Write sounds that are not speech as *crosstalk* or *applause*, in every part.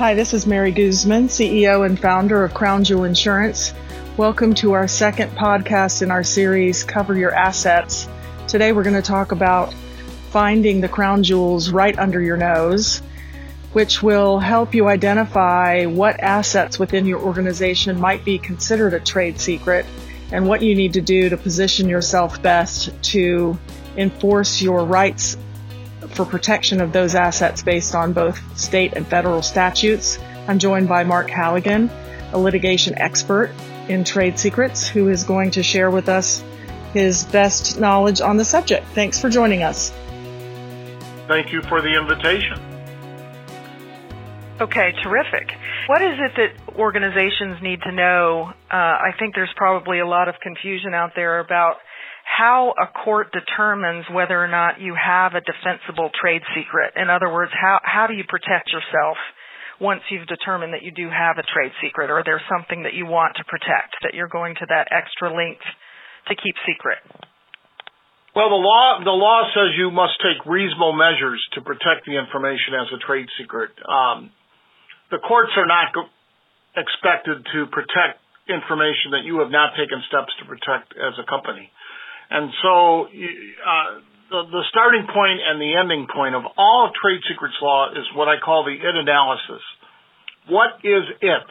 Hi, this is Mary Guzman, CEO and founder of Crown Jewel Insurance. Welcome to our second podcast in our series, Cover Your Assets. Today we're going to talk about finding the crown jewels right under your nose, which will help you identify what assets within your organization might be considered a trade secret and what you need to do to position yourself best to enforce your rights for protection of those assets based on both state and federal statutes. I'm joined by Mark Halligan, a litigation expert in trade secrets, who is going to share with us his best knowledge on the subject. Thanks for joining us. Thank you for the invitation. Okay, terrific. What is it that organizations need to know? Uh, I think there's probably a lot of confusion out there about how a court determines whether or not you have a defensible trade secret. In other words, how, how do you protect yourself once you've determined that you do have a trade secret or there's something that you want to protect, that you're going to that extra length to keep secret? Well, the law the law says you must take reasonable measures to protect the information as a trade secret. Um, the courts are not go- expected to protect information that you have not taken steps to protect as a company. And so uh, the, the starting point and the ending point of all of trade secrets law is what I call the it analysis. What is it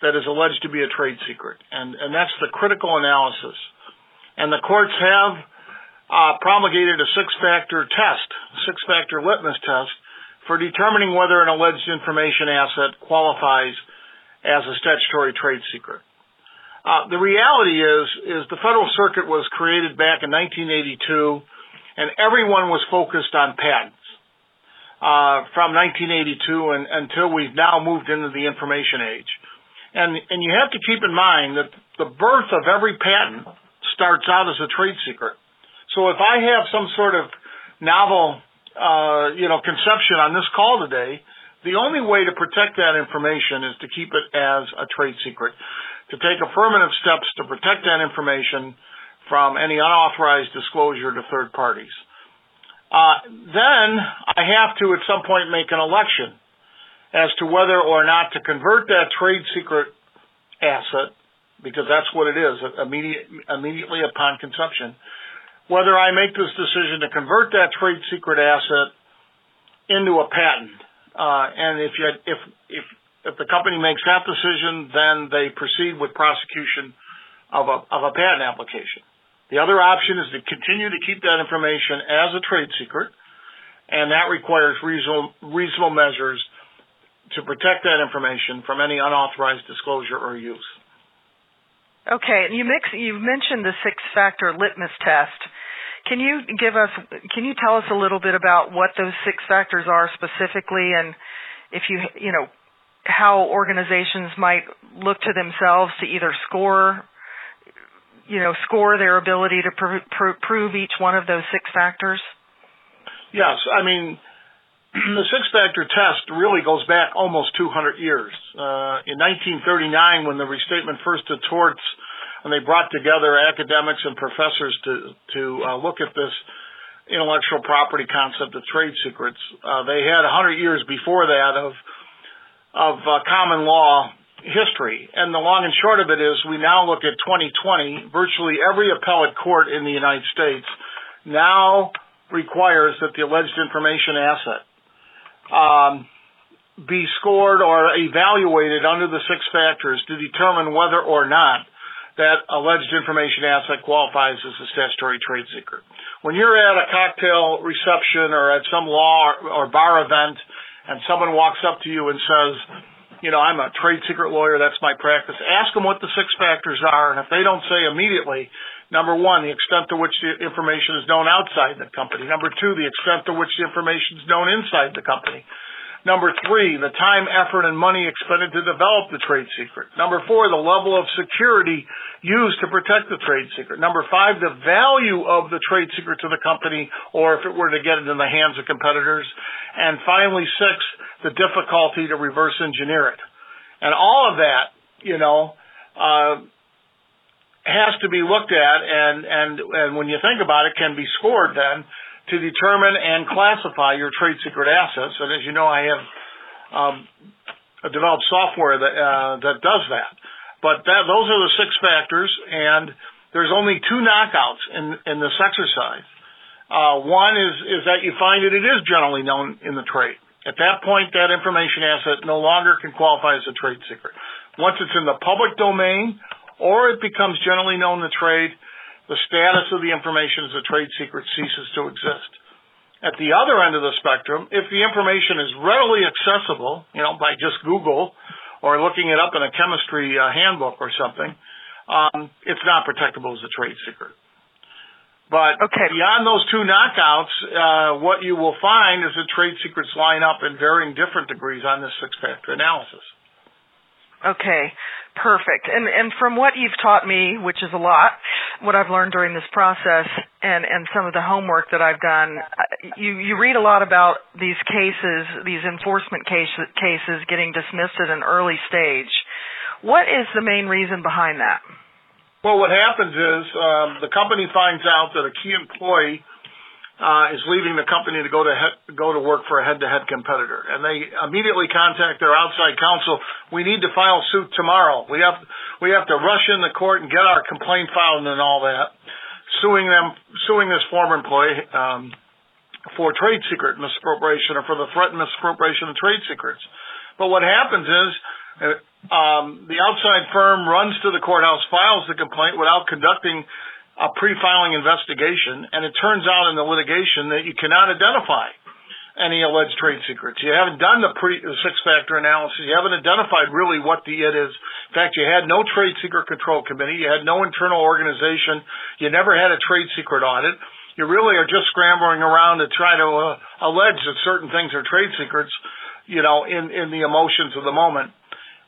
that is alleged to be a trade secret? And, and that's the critical analysis. And the courts have uh, promulgated a six-factor test, six-factor litmus test for determining whether an alleged information asset qualifies as a statutory trade secret. Uh, the reality is, is the Federal Circuit was created back in 1982, and everyone was focused on patents uh, from 1982 and, until we've now moved into the information age. And, and you have to keep in mind that the birth of every patent starts out as a trade secret. So if I have some sort of novel, uh, you know, conception on this call today, the only way to protect that information is to keep it as a trade secret to take affirmative steps to protect that information from any unauthorized disclosure to third parties. Uh, then I have to at some point make an election as to whether or not to convert that trade secret asset, because that's what it is immediate, immediately upon consumption, whether I make this decision to convert that trade secret asset into a patent. Uh, and if you, if, if if the company makes that decision, then they proceed with prosecution of a, of a patent application. The other option is to continue to keep that information as a trade secret, and that requires reasonable, reasonable measures to protect that information from any unauthorized disclosure or use. Okay, and you mix you mentioned the six factor litmus test. Can you give us can you tell us a little bit about what those six factors are specifically and if you you know how organizations might look to themselves to either score you know score their ability to pr- pr- prove each one of those six factors? Yes. I mean *clears throat* the six factor test really goes back almost 200 years. Uh, in 1939 when the restatement first to torts and they brought together academics and professors to to uh, look at this intellectual property concept of trade secrets uh, they had 100 years before that of of uh, common law history. And the long and short of it is we now look at 2020, virtually every appellate court in the United States now requires that the alleged information asset um, be scored or evaluated under the six factors to determine whether or not that alleged information asset qualifies as a statutory trade secret. When you're at a cocktail reception or at some law or bar event and someone walks up to you and says, you know, I'm a trade secret lawyer, that's my practice, ask them what the six factors are, and if they don't say immediately, number one, the extent to which the information is known outside the company, number two, the extent to which the information is known inside the company, Number three, the time, effort, and money expended to develop the trade secret. Number four, the level of security used to protect the trade secret. Number five, the value of the trade secret to the company, or if it were to get it in the hands of competitors. And finally, six, the difficulty to reverse engineer it. And all of that, you know, uh, has to be looked at, and and and when you think about it, can be scored then to determine and classify your trade secret assets. And as you know, I have um, developed software that uh, that does that. But that those are the six factors, and there's only two knockouts in in this exercise. Uh, one is is that you find that it is generally known in the trade. At that point, that information asset no longer can qualify as a trade secret. Once it's in the public domain, or it becomes generally known in the trade, the status of the information as a trade secret ceases to exist. At the other end of the spectrum, if the information is readily accessible, you know, by just Google or looking it up in a chemistry uh, handbook or something, um, it's not protectable as a trade secret. But okay. beyond those two knockouts, uh, what you will find is that trade secrets line up in varying different degrees on this six-factor analysis. Okay, perfect. And and from what you've taught me, which is a lot, what I've learned during this process, and and some of the homework that I've done, you you read a lot about these cases, these enforcement case, cases getting dismissed at an early stage. What is the main reason behind that? Well, what happens is um, the company finds out that a key employee uh, is leaving the company to go to he- go to work for a head-to-head competitor, and they immediately contact their outside counsel. We need to file suit tomorrow. We have we have to rush in the court and get our complaint filed and all that, suing them, suing this former employee um, for trade secret misappropriation or for the threatened misappropriation of trade secrets. But what happens is. Uh, um, the outside firm runs to the courthouse, files the complaint without conducting a pre-filing investigation, and it turns out in the litigation that you cannot identify any alleged trade secrets. You haven't done the pre the six-factor analysis. You haven't identified really what the it is. In fact, you had no trade secret control committee. You had no internal organization. You never had a trade secret audit. You really are just scrambling around to try to uh, allege that certain things are trade secrets, you know, in in the emotions of the moment,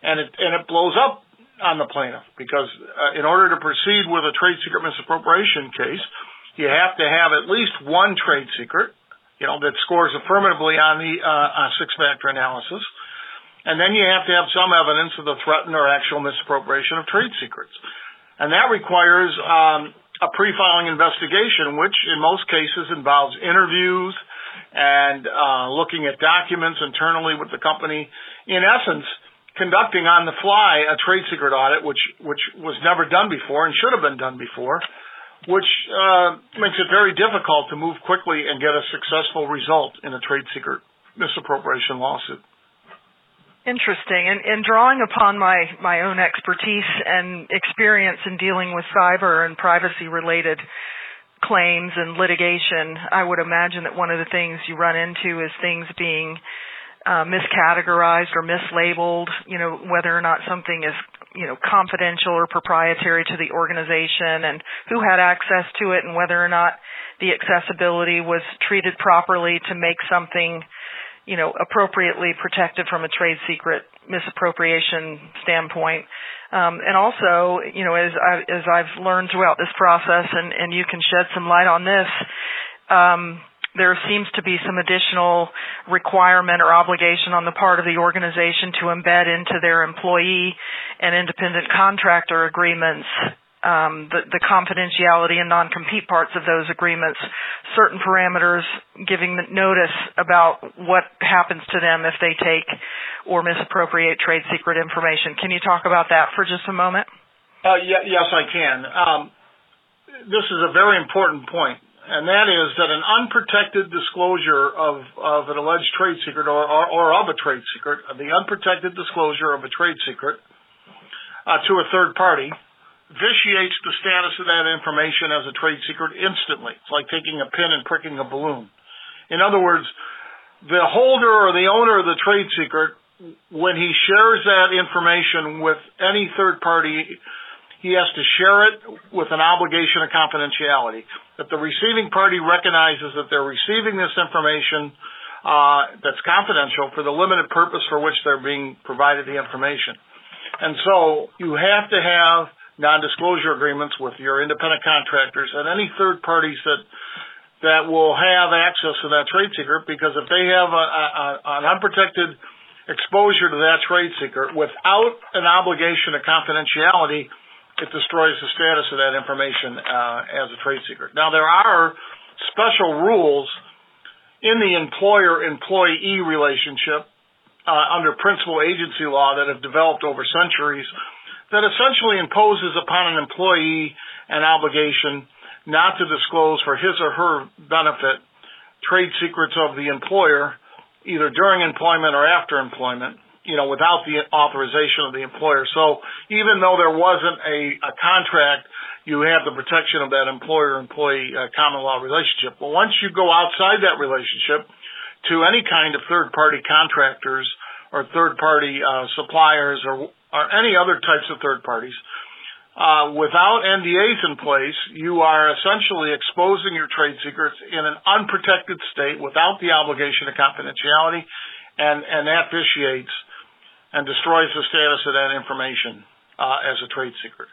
and it and it blows up on the plaintiff because uh, in order to proceed with a trade secret misappropriation case, you have to have at least one trade secret, you know, that scores affirmatively on the uh, six-factor analysis, and then you have to have some evidence of the threatened or actual misappropriation of trade secrets, and that requires um, a pre-filing investigation, which in most cases involves interviews and uh, looking at documents internally with the company. In essence conducting on the fly a trade secret audit, which which was never done before and should have been done before, which uh, makes it very difficult to move quickly and get a successful result in a trade secret misappropriation lawsuit. Interesting. And, and drawing upon my, my own expertise and experience in dealing with cyber and privacy related claims and litigation, I would imagine that one of the things you run into is things being uh, miscategorized or mislabeled, you know, whether or not something is, you know, confidential or proprietary to the organization and who had access to it and whether or not the accessibility was treated properly to make something, you know, appropriately protected from a trade secret misappropriation standpoint. Um, and also, you know, as, I, as I've learned throughout this process, and, and you can shed some light on this, um, there seems to be some additional requirement or obligation on the part of the organization to embed into their employee and independent contractor agreements um, the, the, confidentiality and non-compete parts of those agreements, certain parameters giving notice about what happens to them if they take or misappropriate trade secret information. Can you talk about that for just a moment? Uh, yeah, yes, I can. Um, this is a very important point and that is that an unprotected disclosure of, of an alleged trade secret or, or, or of a trade secret, the unprotected disclosure of a trade secret uh, to a third party vitiates the status of that information as a trade secret instantly. It's like taking a pin and pricking a balloon. In other words, the holder or the owner of the trade secret, when he shares that information with any third party, he has to share it with an obligation of confidentiality. That the receiving party recognizes that they're receiving this information uh, that's confidential for the limited purpose for which they're being provided the information. And so you have to have non-disclosure agreements with your independent contractors and any third parties that that will have access to that trade secret because if they have a, a, an unprotected exposure to that trade secret without an obligation of confidentiality, it destroys the status of that information uh, as a trade secret. Now, there are special rules in the employer-employee relationship uh, under principal agency law that have developed over centuries that essentially imposes upon an employee an obligation not to disclose for his or her benefit trade secrets of the employer either during employment or after employment, you know, without the authorization of the employer. So even though there wasn't a, a contract, you have the protection of that employer-employee uh, common law relationship. But once you go outside that relationship to any kind of third-party contractors or third-party uh, suppliers or, or any other types of third parties, uh, without NDAs in place, you are essentially exposing your trade secrets in an unprotected state without the obligation of confidentiality, and, and that vitiates and destroys the status of that information uh, as a trade secret.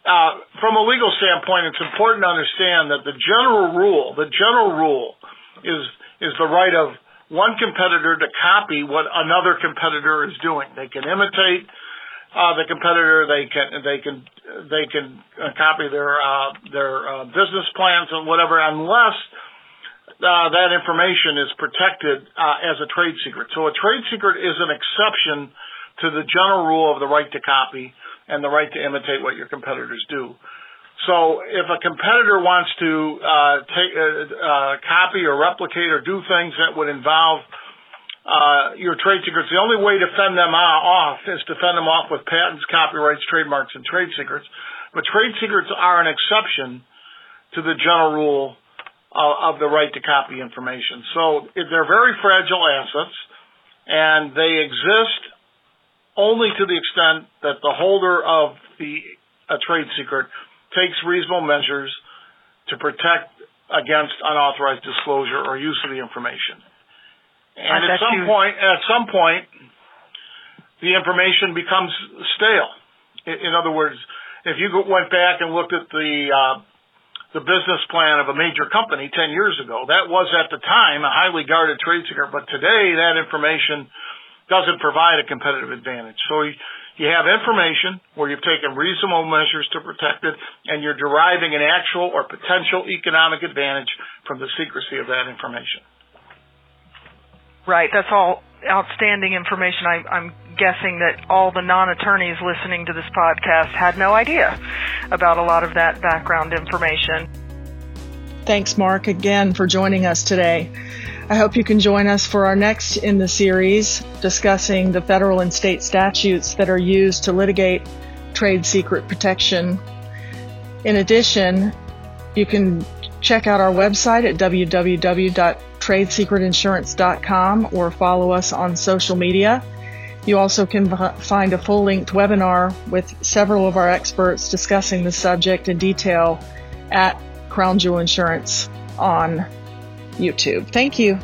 Uh, from a legal standpoint, it's important to understand that the general rule, the general rule, is is the right of one competitor to copy what another competitor is doing. They can imitate uh, the competitor. They can they can they can uh, copy their uh, their uh, business plans and whatever, unless uh, that information is protected uh, as a trade secret. So a trade secret is an exception to the general rule of the right to copy and the right to imitate what your competitors do. So if a competitor wants to uh, take, uh, uh, copy or replicate or do things that would involve uh, your trade secrets. The only way to fend them off is to fend them off with patents, copyrights, trademarks, and trade secrets. But trade secrets are an exception to the general rule of, of the right to copy information. So they're very fragile assets, and they exist only to the extent that the holder of the a trade secret takes reasonable measures to protect against unauthorized disclosure or use of the information. And at some you... point, at some point, the information becomes stale. In, in other words, if you went back and looked at the uh, the business plan of a major company 10 years ago, that was at the time a highly guarded trade secret, but today that information doesn't provide a competitive advantage. So you have information where you've taken reasonable measures to protect it, and you're deriving an actual or potential economic advantage from the secrecy of that information. Right. That's all outstanding information. I, am guessing that all the non-attorneys listening to this podcast had no idea about a lot of that background information. Thanks, Mark, again for joining us today. I hope you can join us for our next in the series discussing the federal and state statutes that are used to litigate trade secret protection. In addition, you can check out our website at www tradesecretinsurance.com or follow us on social media. You also can find a full length webinar with several of our experts discussing the subject in detail at Crown Jewel Insurance on YouTube. Thank you.